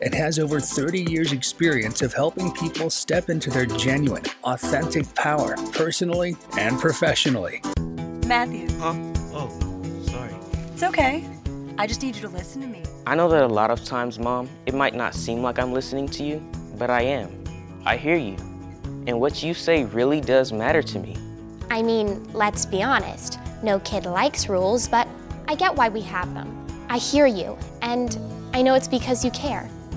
and has over 30 years' experience of helping people step into their genuine, authentic power, personally and professionally. Matthew. Huh? Oh, sorry. It's okay. I just need you to listen to me. I know that a lot of times, Mom, it might not seem like I'm listening to you, but I am. I hear you. And what you say really does matter to me. I mean, let's be honest. No kid likes rules, but I get why we have them. I hear you, and I know it's because you care.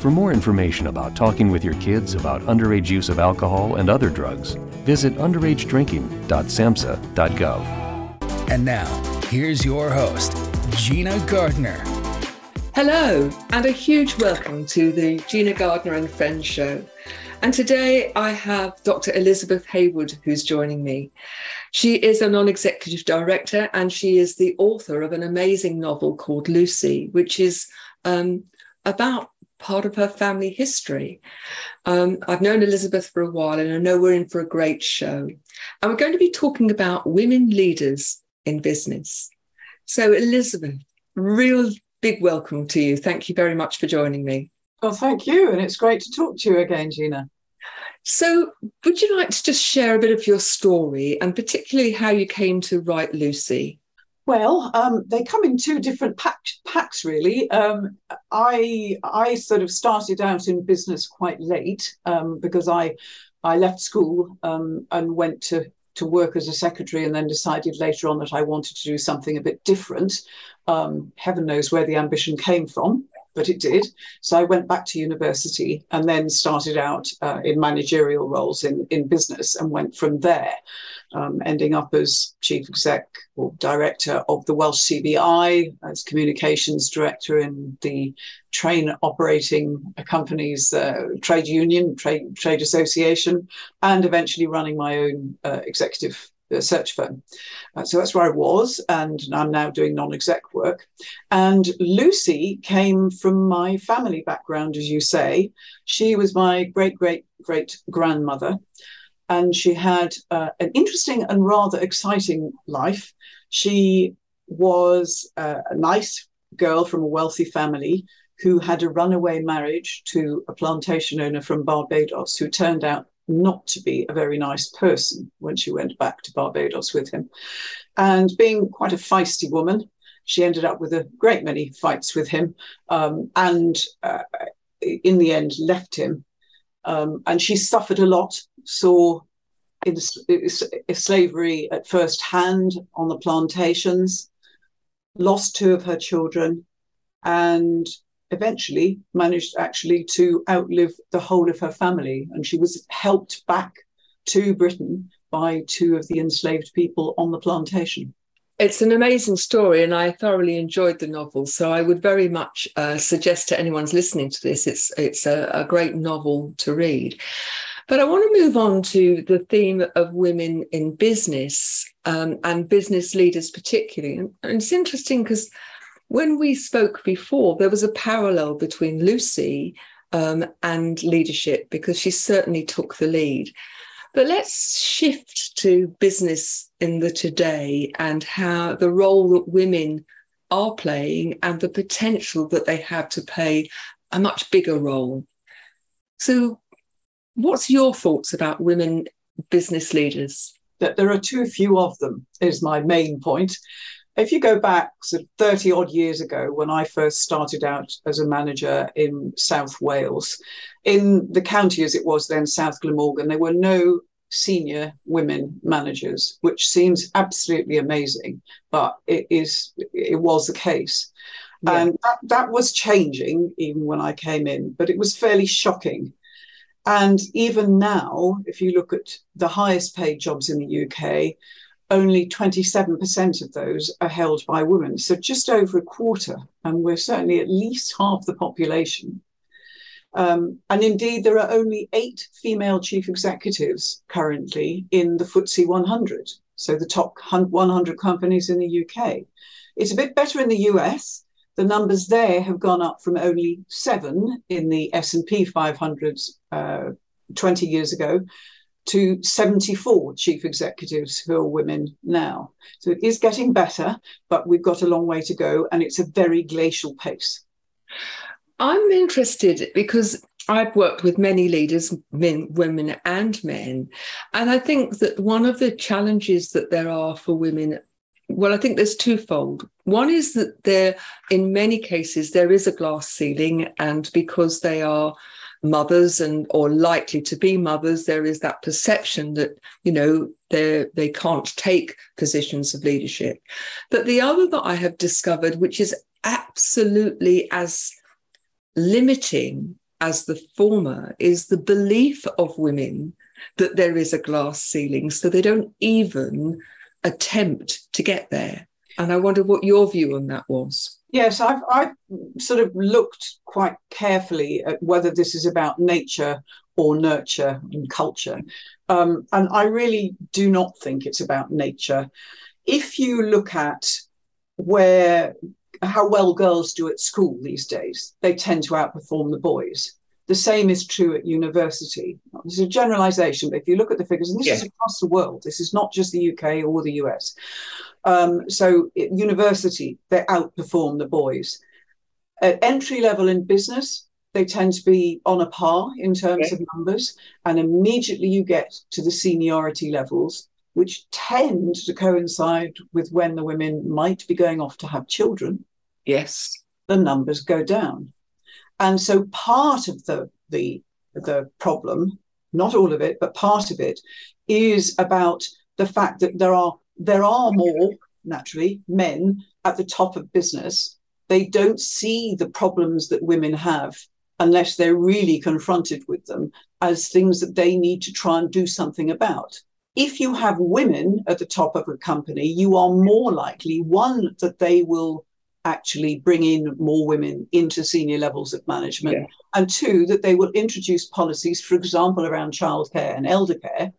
For more information about talking with your kids about underage use of alcohol and other drugs, visit underagedrinking.samhsa.gov. And now, here's your host, Gina Gardiner. Hello, and a huge welcome to the Gina Gardiner and Friends show. And today I have Dr. Elizabeth Haywood who's joining me. She is a non executive director and she is the author of an amazing novel called Lucy, which is um, about part of her family history. Um, I've known Elizabeth for a while and I know we're in for a great show. And we're going to be talking about women leaders in business. So, Elizabeth, real big welcome to you. Thank you very much for joining me. Well, thank you. And it's great to talk to you again, Gina. So, would you like to just share a bit of your story and particularly how you came to write Lucy? Well, um, they come in two different packs, really. Um, I I sort of started out in business quite late um, because I I left school um, and went to to work as a secretary, and then decided later on that I wanted to do something a bit different. Um, heaven knows where the ambition came from but it did. So I went back to university and then started out uh, in managerial roles in, in business and went from there, um, ending up as chief exec or director of the Welsh CBI, as communications director in the train operating companies uh, trade union, trade, trade association, and eventually running my own uh, executive search firm. Uh, so that's where I was, and I'm now doing non exec work. And Lucy came from my family background, as you say. She was my great great great grandmother, and she had uh, an interesting and rather exciting life. She was uh, a nice girl from a wealthy family who had a runaway marriage to a plantation owner from Barbados who turned out not to be a very nice person when she went back to Barbados with him. And being quite a feisty woman, she ended up with a great many fights with him um, and uh, in the end left him. Um, and she suffered a lot, saw in, in slavery at first hand on the plantations, lost two of her children, and eventually managed actually to outlive the whole of her family. And she was helped back to Britain by two of the enslaved people on the plantation. It's an amazing story, and I thoroughly enjoyed the novel. So I would very much uh, suggest to anyone's listening to this, it's it's a, a great novel to read. But I want to move on to the theme of women in business um, and business leaders, particularly. And, and it's interesting because when we spoke before, there was a parallel between Lucy um, and leadership because she certainly took the lead. But let's shift to business in the today and how the role that women are playing and the potential that they have to play a much bigger role. So, what's your thoughts about women business leaders? That there are too few of them, is my main point if you go back sort of 30 odd years ago when I first started out as a manager in South Wales, in the county as it was then, South Glamorgan, there were no senior women managers, which seems absolutely amazing, but it is it was the case. Yeah. And that, that was changing even when I came in, but it was fairly shocking. And even now, if you look at the highest paid jobs in the UK, only 27% of those are held by women. So just over a quarter, and we're certainly at least half the population. Um, and indeed, there are only eight female chief executives currently in the FTSE 100, so the top 100 companies in the UK. It's a bit better in the US. The numbers there have gone up from only seven in the S&P 500 uh, 20 years ago to 74 chief executives who are women now. So it is getting better, but we've got a long way to go, and it's a very glacial pace. I'm interested because I've worked with many leaders, men, women, and men. And I think that one of the challenges that there are for women, well, I think there's twofold. One is that there, in many cases, there is a glass ceiling, and because they are mothers and or likely to be mothers there is that perception that you know they they can't take positions of leadership but the other that i have discovered which is absolutely as limiting as the former is the belief of women that there is a glass ceiling. So they don't even attempt to get there. And I wonder what your view on that was. Yes, I've, I've sort of looked quite carefully at whether this is about nature or nurture and culture. Um, and I really do not think it's about nature. If you look at where how well girls do at school these days. They tend to outperform the boys. The same is true at university. This is a generalization, but if you look at the figures, and this yeah. is across the world, this is not just the UK or the US. Um, so at university, they outperform the boys. At entry level in business, they tend to be on a par in terms okay. of numbers. And immediately you get to the seniority levels, which tend to coincide with when the women might be going off to have children yes, the numbers go down. And so part of the the the problem, not all of it, but part of it, is about the fact that there are there are more naturally men at the top of business. They don't see the problems that women have unless they're really confronted with them as things that they need to try and do something about. If you have women at the top of a company, you are more likely, one, that they will actually bring in more women into senior levels of management, yeah. and two, that they will introduce policies, for example, around childcare and elder care,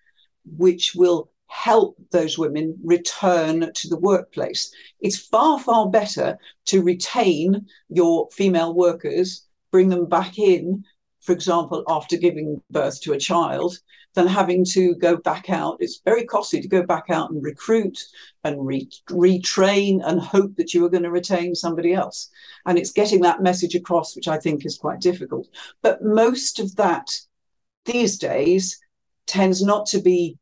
which will help those women return to the workplace. It's far, far better to retain your female workers, bring them back in, for example, after giving birth to a child, than having to go back out. It's very costly to go back out and recruit and re- retrain and hope that you are going to retain somebody else. And it's getting that message across, which I think is quite difficult. But most of that these days tends not to be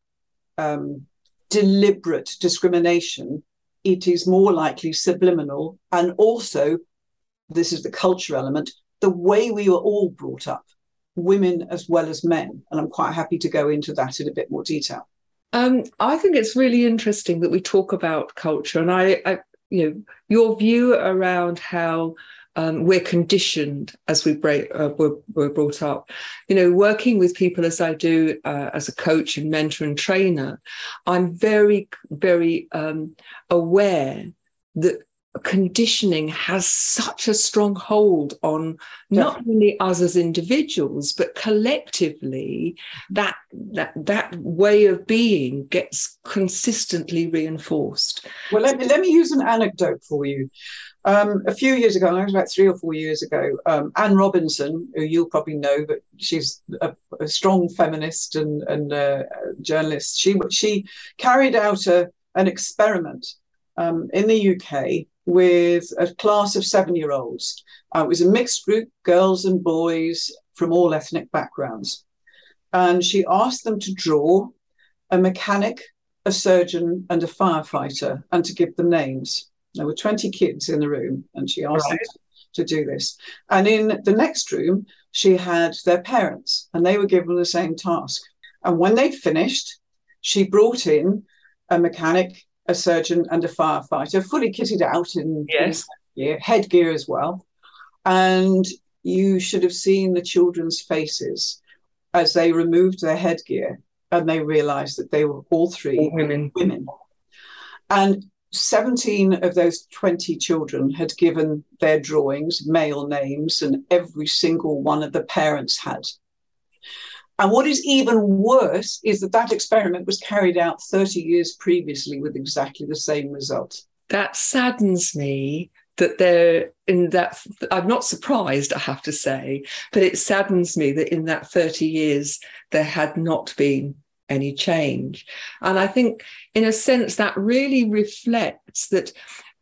um, deliberate discrimination. It is more likely subliminal. And also, this is the culture element, the way we were all brought up women as well as men. And I'm quite happy to go into that in a bit more detail. Um, I think it's really interesting that we talk about culture, and I, I you know, your view around how um, we're conditioned as we break, uh, we're, we're, brought up. You know, working with people as I do uh, as a coach and mentor and trainer, I'm very, very um, aware that conditioning has such a strong hold on not only us as individuals but collectively that that that way of being gets consistently reinforced. Well let me let me use an anecdote for you um, a few years ago, I was about three or four years ago, um, Anne Robinson, who you'll probably know, but she's a, a strong feminist and, and uh, journalist, she, she carried out a, an experiment um, in the UK with a class of seven year olds. Uh, it was a mixed group, girls and boys from all ethnic backgrounds. And she asked them to draw a mechanic, a surgeon, and a firefighter, and to give them names. There were 20 kids in the room, and she asked right. them to, do this. And in the next room, she had their parents, and they were given the same task. And when they'd finished, she brought in a mechanic, a surgeon, and a firefighter, fully kitted out in yes. headgear, headgear as well. And you should have seen the children's faces as they removed their headgear and they realized that they were all three all women. women. And 17 of those 20 children had given their drawings male names, and every single one of the parents had. And what is even worse is that that experiment was carried out 30 years previously with exactly the same result. That saddens me that they're in that. I'm not surprised, I have to say, but it saddens me that in that 30 years there had not been any change. And I think, in a sense, that really reflects that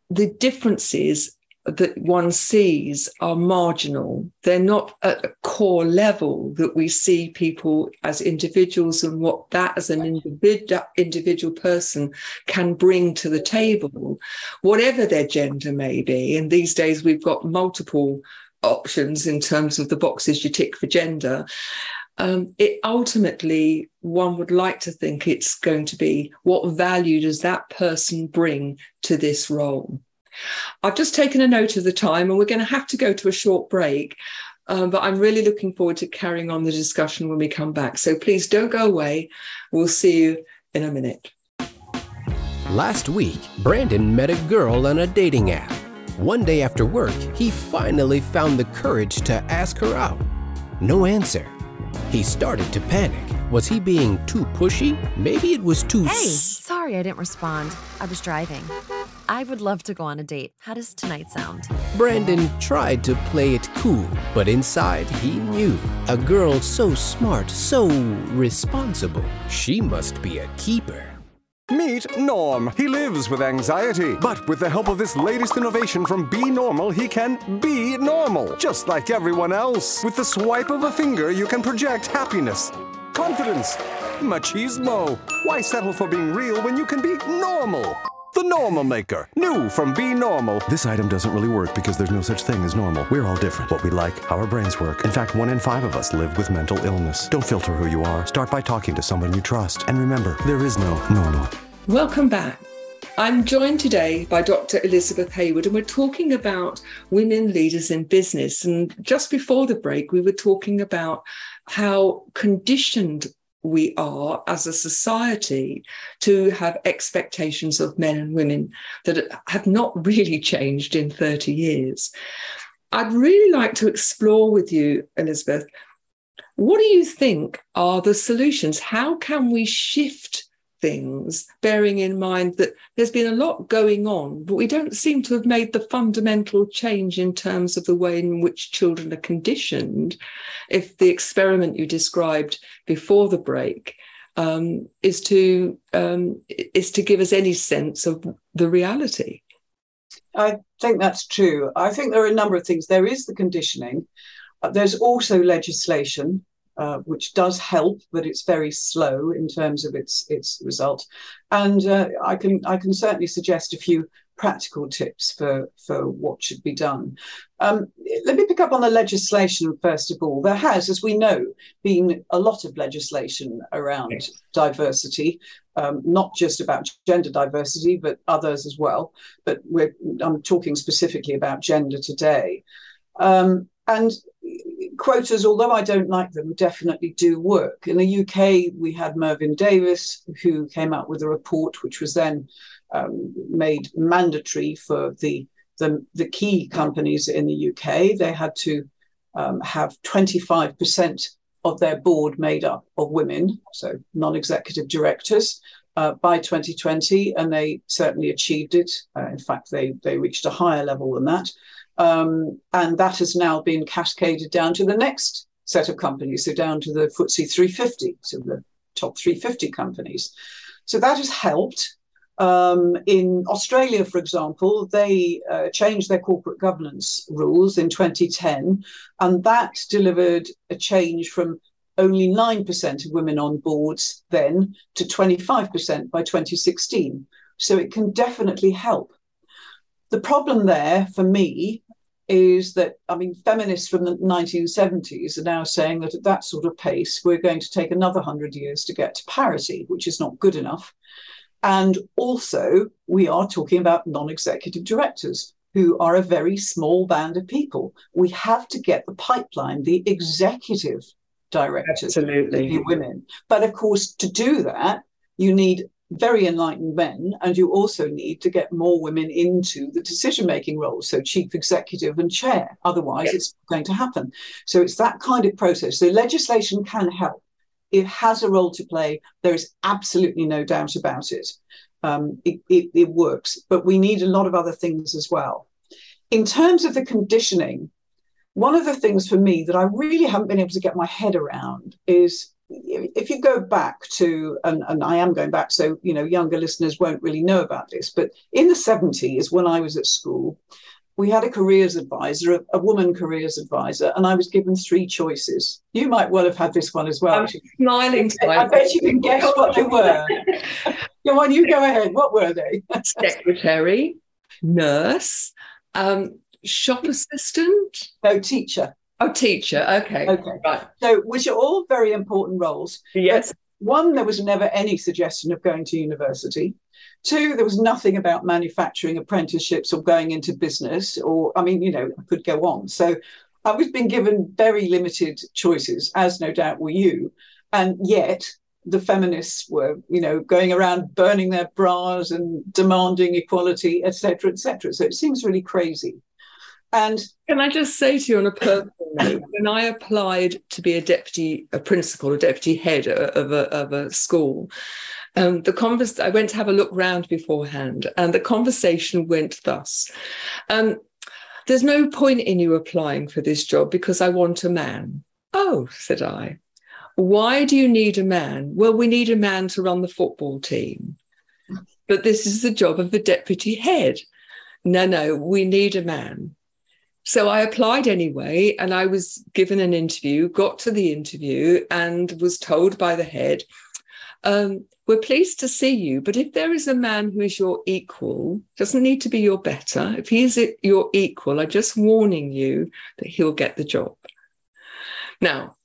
the differences that one sees are marginal. They're not at a core level that we see people as individuals and what that as an individual individual person can bring to the table, whatever their gender may be. And these days we've got multiple options in terms of the boxes you tick for gender. Um, it ultimately one would like to think it's going to be what value does that person bring to this role I've just taken a note of the time and we're going to have to go to a short break. Um, but I'm really looking forward to carrying on the discussion when we come back. So please don't go away. We'll see you in a minute. Last week, Brandon met a girl on a dating app. One day after work, he finally found the courage to ask her out. No answer. He started to panic. Was he being too pushy? Maybe it was too. Hey, sorry I didn't respond. I was driving. I would love to go on a date. How does tonight sound? Brandon tried to play it cool, but inside he knew a girl so smart, so responsible, she must be a keeper. Meet Norm. He lives with anxiety, but with the help of this latest innovation from Be Normal, he can be normal, just like everyone else. With the swipe of a finger, you can project happiness, confidence, machismo. Why settle for being real when you can be normal? The Normal Maker. New from Be Normal. This item doesn't really work because there's no such thing as normal. We're all different. What we like, how our brains work. In fact, one in five of us live with mental illness. Don't filter who you are. Start by talking to someone you trust. And remember, there is no normal. Welcome back. I'm joined today by Dr. Elizabeth Haywood, and we're talking about women leaders in business. And just before the break, we were talking about how conditioned we are as a society to have expectations of men and women that have not really changed in 30 years. I'd really like to explore with you, Elizabeth, what do you think are the solutions? How can we shift things, bearing in mind that there's been a lot going on, but we don't seem to have made the fundamental change in terms of the way in which children are conditioned. If the experiment you described before the break um, is to um, is to give us any sense of the reality. I think that's true. I think there are a number of things. There is the conditioning. Uh, there's also legislation uh, which does help, but it's very slow in terms of its its result. And uh, I can I can certainly suggest a few practical tips for for what should be done. Um, let me pick up on the legislation first of all. There has, as we know, been a lot of legislation around yes. diversity. Um, not just about gender diversity, but others as well. But we're I'm talking specifically about gender today. Um, and quotas, although I don't like them, definitely do work. In the UK, we had Mervyn Davies, who came out with a report which was then um, made mandatory for the, the, the key companies in the UK. They had to um, have 25% of their board made up of women, so non-executive directors. Uh, by 2020, and they certainly achieved it. Uh, in fact, they they reached a higher level than that. Um, and that has now been cascaded down to the next set of companies, so down to the FTSE 350, so the top 350 companies. So that has helped. Um, in Australia, for example, they uh, changed their corporate governance rules in 2010, and that delivered a change from only 9% of women on boards then to 25% by 2016. So it can definitely help. The problem there for me is that, I mean, feminists from the 1970s are now saying that at that sort of pace, we're going to take another 100 years to get to parity, which is not good enough. And also, we are talking about non executive directors who are a very small band of people. We have to get the pipeline, the executive directors Absolutely. women. But of course, to do that, you need very enlightened men, and you also need to get more women into the decision making roles, so chief executive and chair. Otherwise, yes. it's going to happen. So it's that kind of process. So legislation can help. It has a role to play. There is absolutely no doubt about it. Um, it, it, it works, but we need a lot of other things as well. In terms of the conditioning, one of the things for me that I really haven't been able to get my head around is if you go back to, and, and I am going back, so you know, younger listeners won't really know about this, but in the 70s, when I was at school, we had a careers advisor, a, a, woman careers advisor, and I was given three choices. You might well have had this one as well. I'm smiling. I bet you can guess what they were. go on, you go ahead. What were they? Secretary, nurse, um, shop assistant. No, teacher. Oh, teacher. Okay. Okay. Right. So, which are all very important roles. Yes. But one, there was never any suggestion of going to university. Two, there was nothing about manufacturing apprenticeships or going into business, or, I mean, you know, I could go on. So, I was being given very limited choices, as no doubt were you. And yet, the feminists were, you know, going around burning their bras and demanding equality, etc., etc. So it seems really crazy. And can I just say to you on a personal note, when I applied to be a deputy, a principal, a deputy head of a, of a school, um, the convers- I went to have a look round beforehand, and the conversation went thus. Um, There's no point in you applying for this job because I want a man. Oh, said I. Why do you need a man? Well, we need a man to run the football team. But this is the job of the deputy head. No, no, we need a man. So I applied anyway, and I was given an interview, got to the interview, and was told by the head, um, We're pleased to see you, but if there is a man who is your equal, doesn't need to be your better, if he is your equal, I'm just warning you that he'll get the job. Now,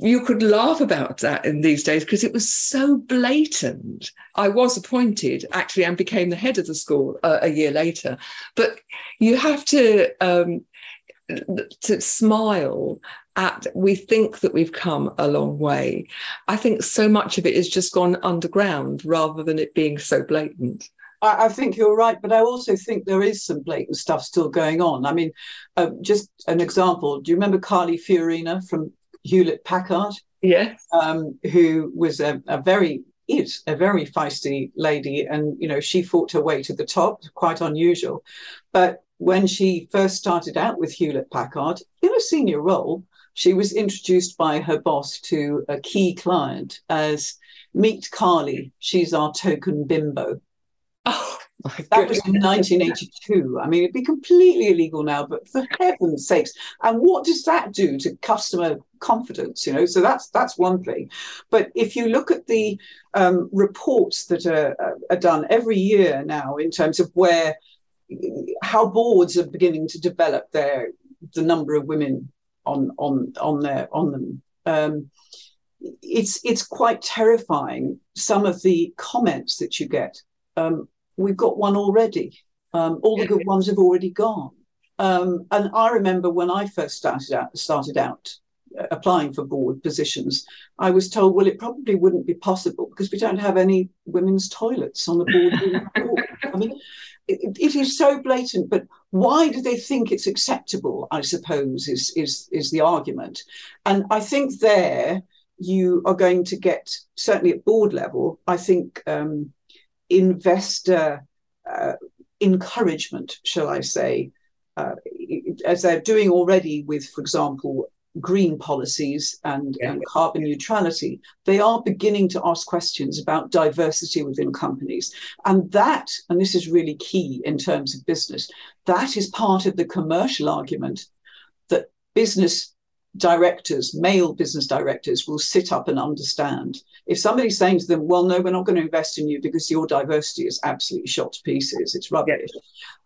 you could laugh about that in these days because it was so blatant. I was appointed actually and became the head of the school uh, a year later. But you have to um, to smile at. We think that we've come a long way. I think so much of it has just gone underground rather than it being so blatant. I, think you're right, but I also think there is some blatant stuff still going on. I mean, uh, just an example. Do you remember Carly Fiorina from Hewlett Packard. Yes. Um, who was a, a very is a very feisty lady, and you know she fought her way to the top. Quite unusual, but when she first started out with Hewlett Packard in a senior role, she was introduced by her boss to a key client as "Meet Carly. She's our token bimbo." Oh, that was in 1982. I mean, it'd be completely illegal now, but for heaven's sakes! And what does that do to customer confidence? You know, so that's that's one thing. But if you look at the um, reports that are, are done every year now in terms of where how boards are beginning to develop their the number of women on on on their on them. Um, it's it's quite terrifying. Some of the comments that you get. Um, we've got one already. Um, all the good ones have already gone. Um, and I remember when I first started out, started out uh, applying for board positions, I was told, well, it probably wouldn't be possible because we don't have any women's toilets on the board. I mean, it, it is so blatant, but why do they think it's acceptable? I suppose is is is the argument, and I think there you are going to get certainly at board level. I think um, investor uh, encouragement, shall I say, uh, as they're doing already with, for example, green policies and, yeah. and, carbon neutrality, they are beginning to ask questions about diversity within companies. And that, and this is really key in terms of business, that is part of the commercial argument that business directors, male business directors, will sit up and understand. If somebody's saying to them, well, no, we're not going to invest in you because your diversity is absolutely shot to pieces, it's rubbish,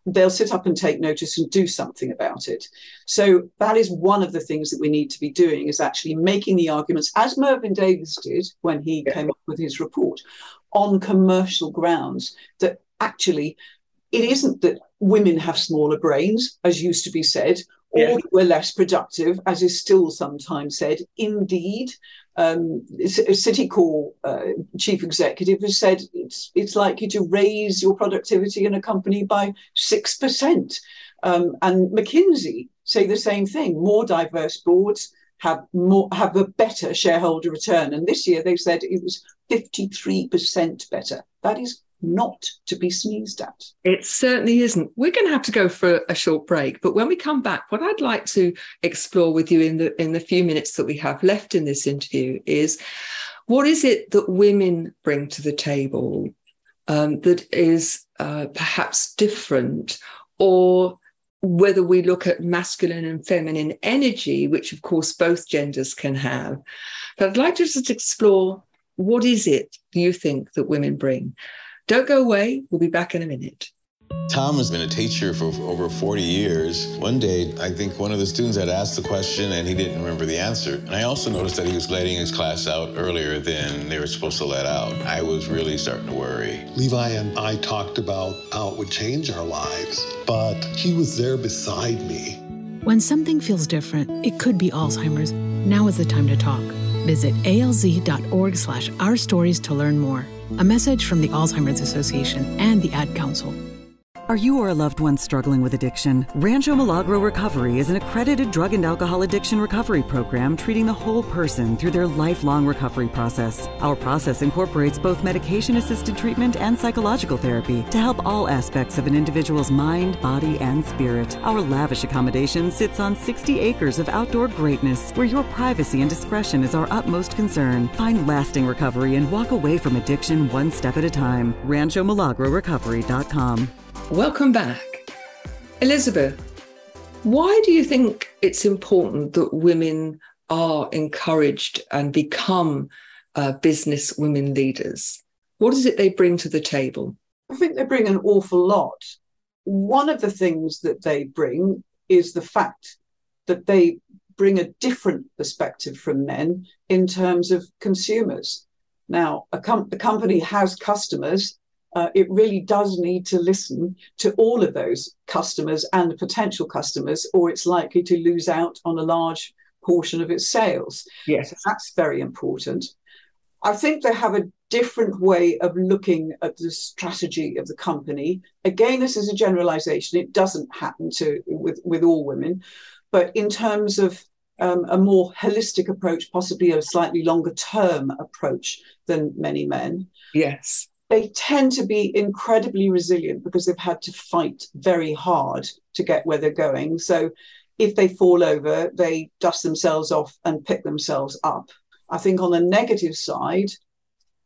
they'll sit up and take notice and do something about it. So that is one of the things that we need to be doing is actually making the arguments, as Mervyn Davies did when he yeah. came up with his report, on commercial grounds that actually it isn't that women have smaller brains, as used to be said, or yeah. we're less productive, as is still sometimes said. Indeed, um, Citicorp uh, chief executive has said it's it's likely to raise your productivity in a company by six percent, um, and McKinsey say the same thing. More diverse boards have more have a better shareholder return, and this year they said it was fifty three percent better. That is not to be sneezed at. It certainly isn't. We're going to have to go for a short break, but when we come back, what I'd like to explore with you in the in the few minutes that we have left in this interview is what is it that women bring to the table um, that is uh, perhaps different, or whether we look at masculine and feminine energy, which of course both genders can have. But I'd like to just explore what is it you think that women bring don't go away. We'll be back in a minute. Tom has been a teacher for over 40 years. One day, I think one of the students had asked the question and he didn't remember the answer. And I also noticed that he was letting his class out earlier than they were supposed to let out. I was really starting to worry. Levi and I talked about how it would change our lives, but he was there beside me. When something feels different, it could be Alzheimer's. Now is the time to talk. Visit alz.org slash our stories to learn more. A message from the Alzheimer's Association and the Ad Council. Are you or a loved one struggling with addiction? Rancho Milagro Recovery is an accredited drug and alcohol addiction recovery program treating the whole person through their lifelong recovery process. Our process incorporates both medication assisted treatment and psychological therapy to help all aspects of an individual's mind, body, and spirit. Our lavish accommodation sits on 60 acres of outdoor greatness where your privacy and discretion is our utmost concern. Find lasting recovery and walk away from addiction one step at a time. RanchoMilagroRecovery.com. Welcome back. Elizabeth, why do you think it's important that women are encouraged and become uh, business women leaders? What is it they bring to the table? I think they bring an awful lot. One of the things that they bring is the fact that they bring a different perspective from men in terms of consumers. Now, a, com- a company has customers uh, it really does need to listen to all of those customers and potential customers, or it's likely to lose out on a large portion of its sales. Yes. So that's very important. I think they have a different way of looking at the strategy of the company. Again, this is a generalization. It doesn't happen to with, with all women, but in terms of um, a more holistic approach, possibly a slightly longer term approach than many men. Yes they tend to be incredibly resilient because they've had to fight very hard to get where they're going. So if they fall over, they dust themselves off and pick themselves up. I think on the negative side,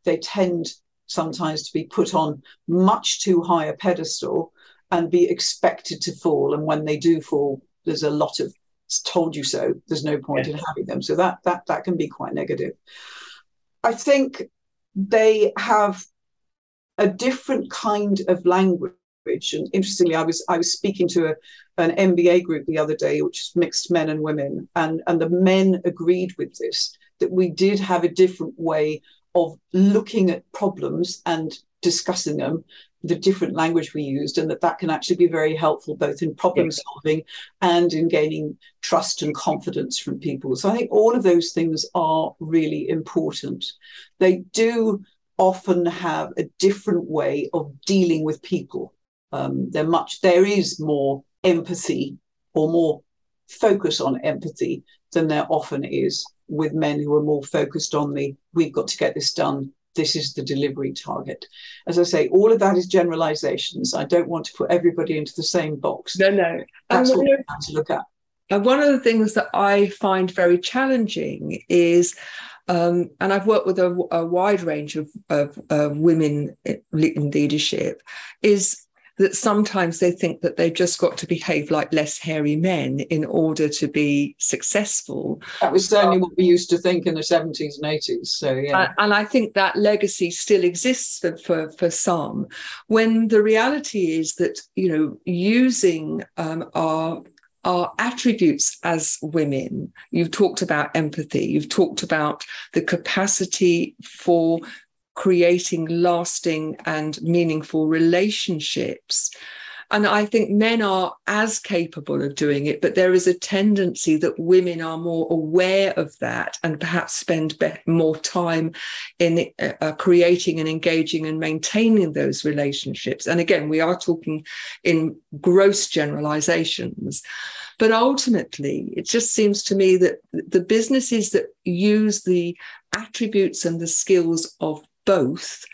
they tend sometimes to be put on much too high a pedestal and be expected to fall. And when they do fall, there's a lot of told you so. There's no point yeah. in having them. So that that that can be quite negative. I think they have a different kind of language. And interestingly, I was I was speaking to a, an MBA group the other day, which is mixed men and women, and and the men agreed with this that we did have a different way of looking at problems and discussing them the different language we used and that that can actually be very helpful both in problem solving and in gaining trust and confidence from people. So i think all of those things are really important. They do often have a different way of dealing with people. Um, they're much there is more empathy or more focus on empathy than there often is with men who are more focused on the we've got to get this done. This is the delivery target. As i say all of that is generalizations. I don't want to put everybody into the same box. No no. That's what we have to look at. And one of the things that i find very challenging is um, and I've worked with a, a wide range of, of, of women in leadership, is that sometimes they think that they've just got to behave like less hairy men in order to be successful. That was certainly what we used to think in the 70s and 80s. So, yeah. And I think that legacy still exists for, for, for some, when the reality is that, you know, using um, our our attributes as women. You've talked about empathy, you've talked about the capacity for creating lasting and meaningful relationships. And I think men are as capable of doing it, but there is a tendency that women are more aware of that and perhaps spend be- more time in uh, uh, creating and engaging and maintaining those relationships. And again, we are talking in gross generalizations. But ultimately, it just seems to me that the businesses that use the attributes and the skills of both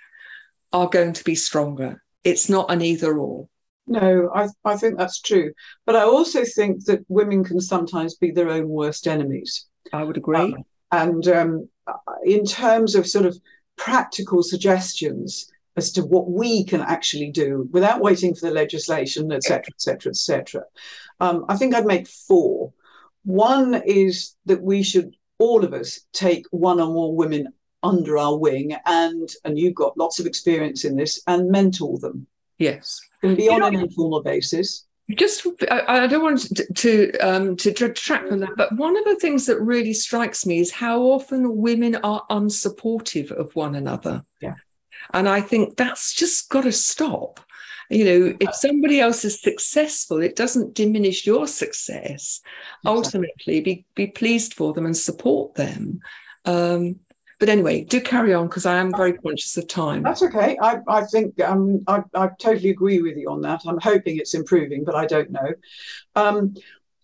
are going to be stronger. It's not an either or. No, I, I think that's true. But I also think that women can sometimes be their own worst enemies. I would agree. Um, and um, in terms of sort of practical suggestions as to what we can actually do without waiting for the legislation, et cetera, et cetera, et cetera, um, I think I'd make four. One is that we should, all of us, take one or more women under our wing and and you've got lots of experience in this and mentor them yes. Can be you on know, an informal basis. Just I, I, don't want to to, um, to detract from that but one of the things that really strikes me is how often women are unsupportive of one another. Yeah. And i think that's just got to stop. You know if somebody else is successful it doesn't diminish your success. Exactly. ultimately be be pleased for them and support them. Um, but anyway, do carry on because I am very conscious of time. That's okay. I, I think um, I, I totally agree with you on that. I'm hoping it's improving, but I don't know. Um,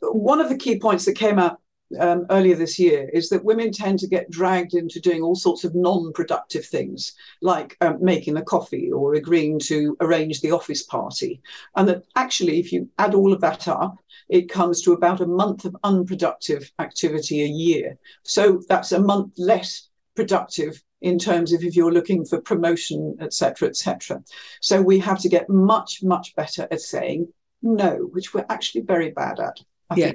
one of the key points that came up um, earlier this year is that women tend to get dragged into doing all sorts of non-productive things, like um, making the coffee or agreeing to arrange the office party, and that actually, if you add all of that up, it comes to about a month of unproductive activity a year. So that's a month less productive in terms of if you're looking for promotion, etc., etc. So we have to get much, much better at saying no, which we're actually very bad at. I yeah,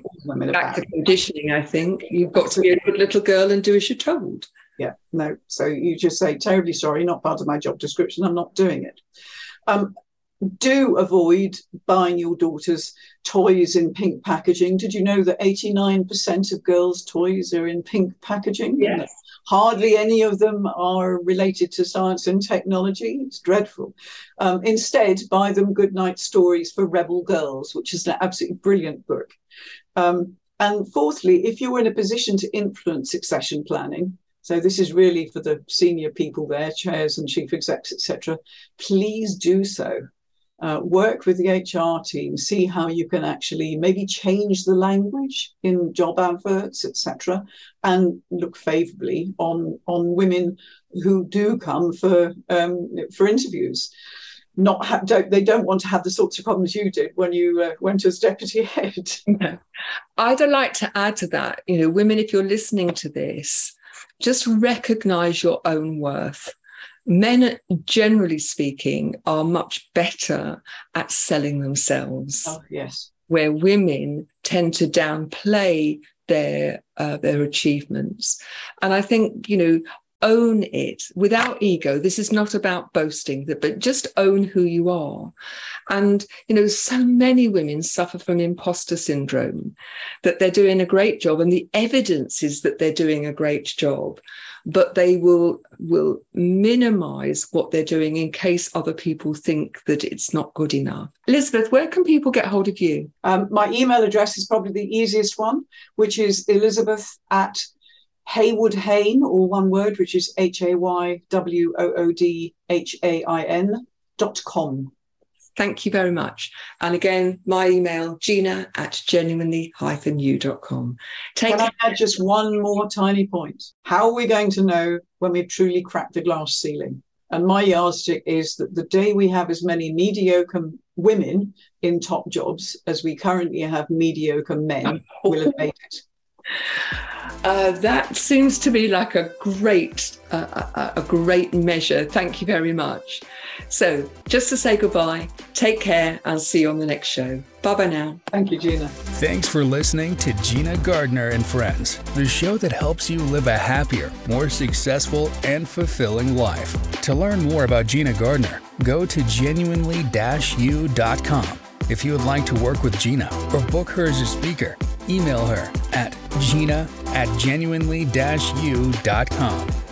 back to conditioning. I think you've got to be a good little girl and do as you're told. Yeah, no. So you just say terribly sorry, not part of my job description. I'm not doing it. Um, do avoid buying your daughters toys in pink packaging. Did you know that 89% of girls' toys are in pink packaging? Yes. Hardly any of them are related to science and technology. It's dreadful. Um, instead, buy them Goodnight Stories for Rebel Girls, which is an absolutely brilliant book. Um, and fourthly, if you're in a position to influence succession planning, so this is really for the senior people there, chairs and chief execs, etc. Please do so uh, work with the HR team, see how you can actually maybe change the language in job adverts, etc., and look favourably on on women who do come for um, for interviews. Not don't, they don't want to have the sorts of problems you did when you uh, went as deputy head. I'd like to add to that. You know, women, if you're listening to this, just recognise your own worth men, generally speaking, are much better at selling themselves. Oh, yes. Where women tend to downplay their uh, their achievements, and I think you know own it without ego this is not about boasting but just own who you are and you know so many women suffer from imposter syndrome that they're doing a great job and the evidence is that they're doing a great job but they will will minimize what they're doing in case other people think that it's not good enough. Elizabeth, where can people get hold of you? Um, my email address is probably the easiest one, which is elizabeth at Haywood Hain, all one word, which is H A Y W O O D H A I N dot com. Thank you very much. And again, my email, gina at genuinely-u.com. Take Can I add just one more tiny point? How are we going to know when we've truly cracked the glass ceiling? And my yardstick is that the day we have as many mediocre women in top jobs as we currently have mediocre men, will have made it. Uh, that seems to be like a great, uh, a, a great measure. Thank you very much. So, just to say goodbye, take care. I'll see you on the next show. Bye bye now. Thank you, Gina. Thanks for listening to Gina Gardiner and Friends, the show that helps you live a happier, more successful, and fulfilling life. To learn more about Gina Gardiner, go to genuinely-u.com. If you would like to work with Gina or book her as a speaker, email her at gina at genuinely-u.com.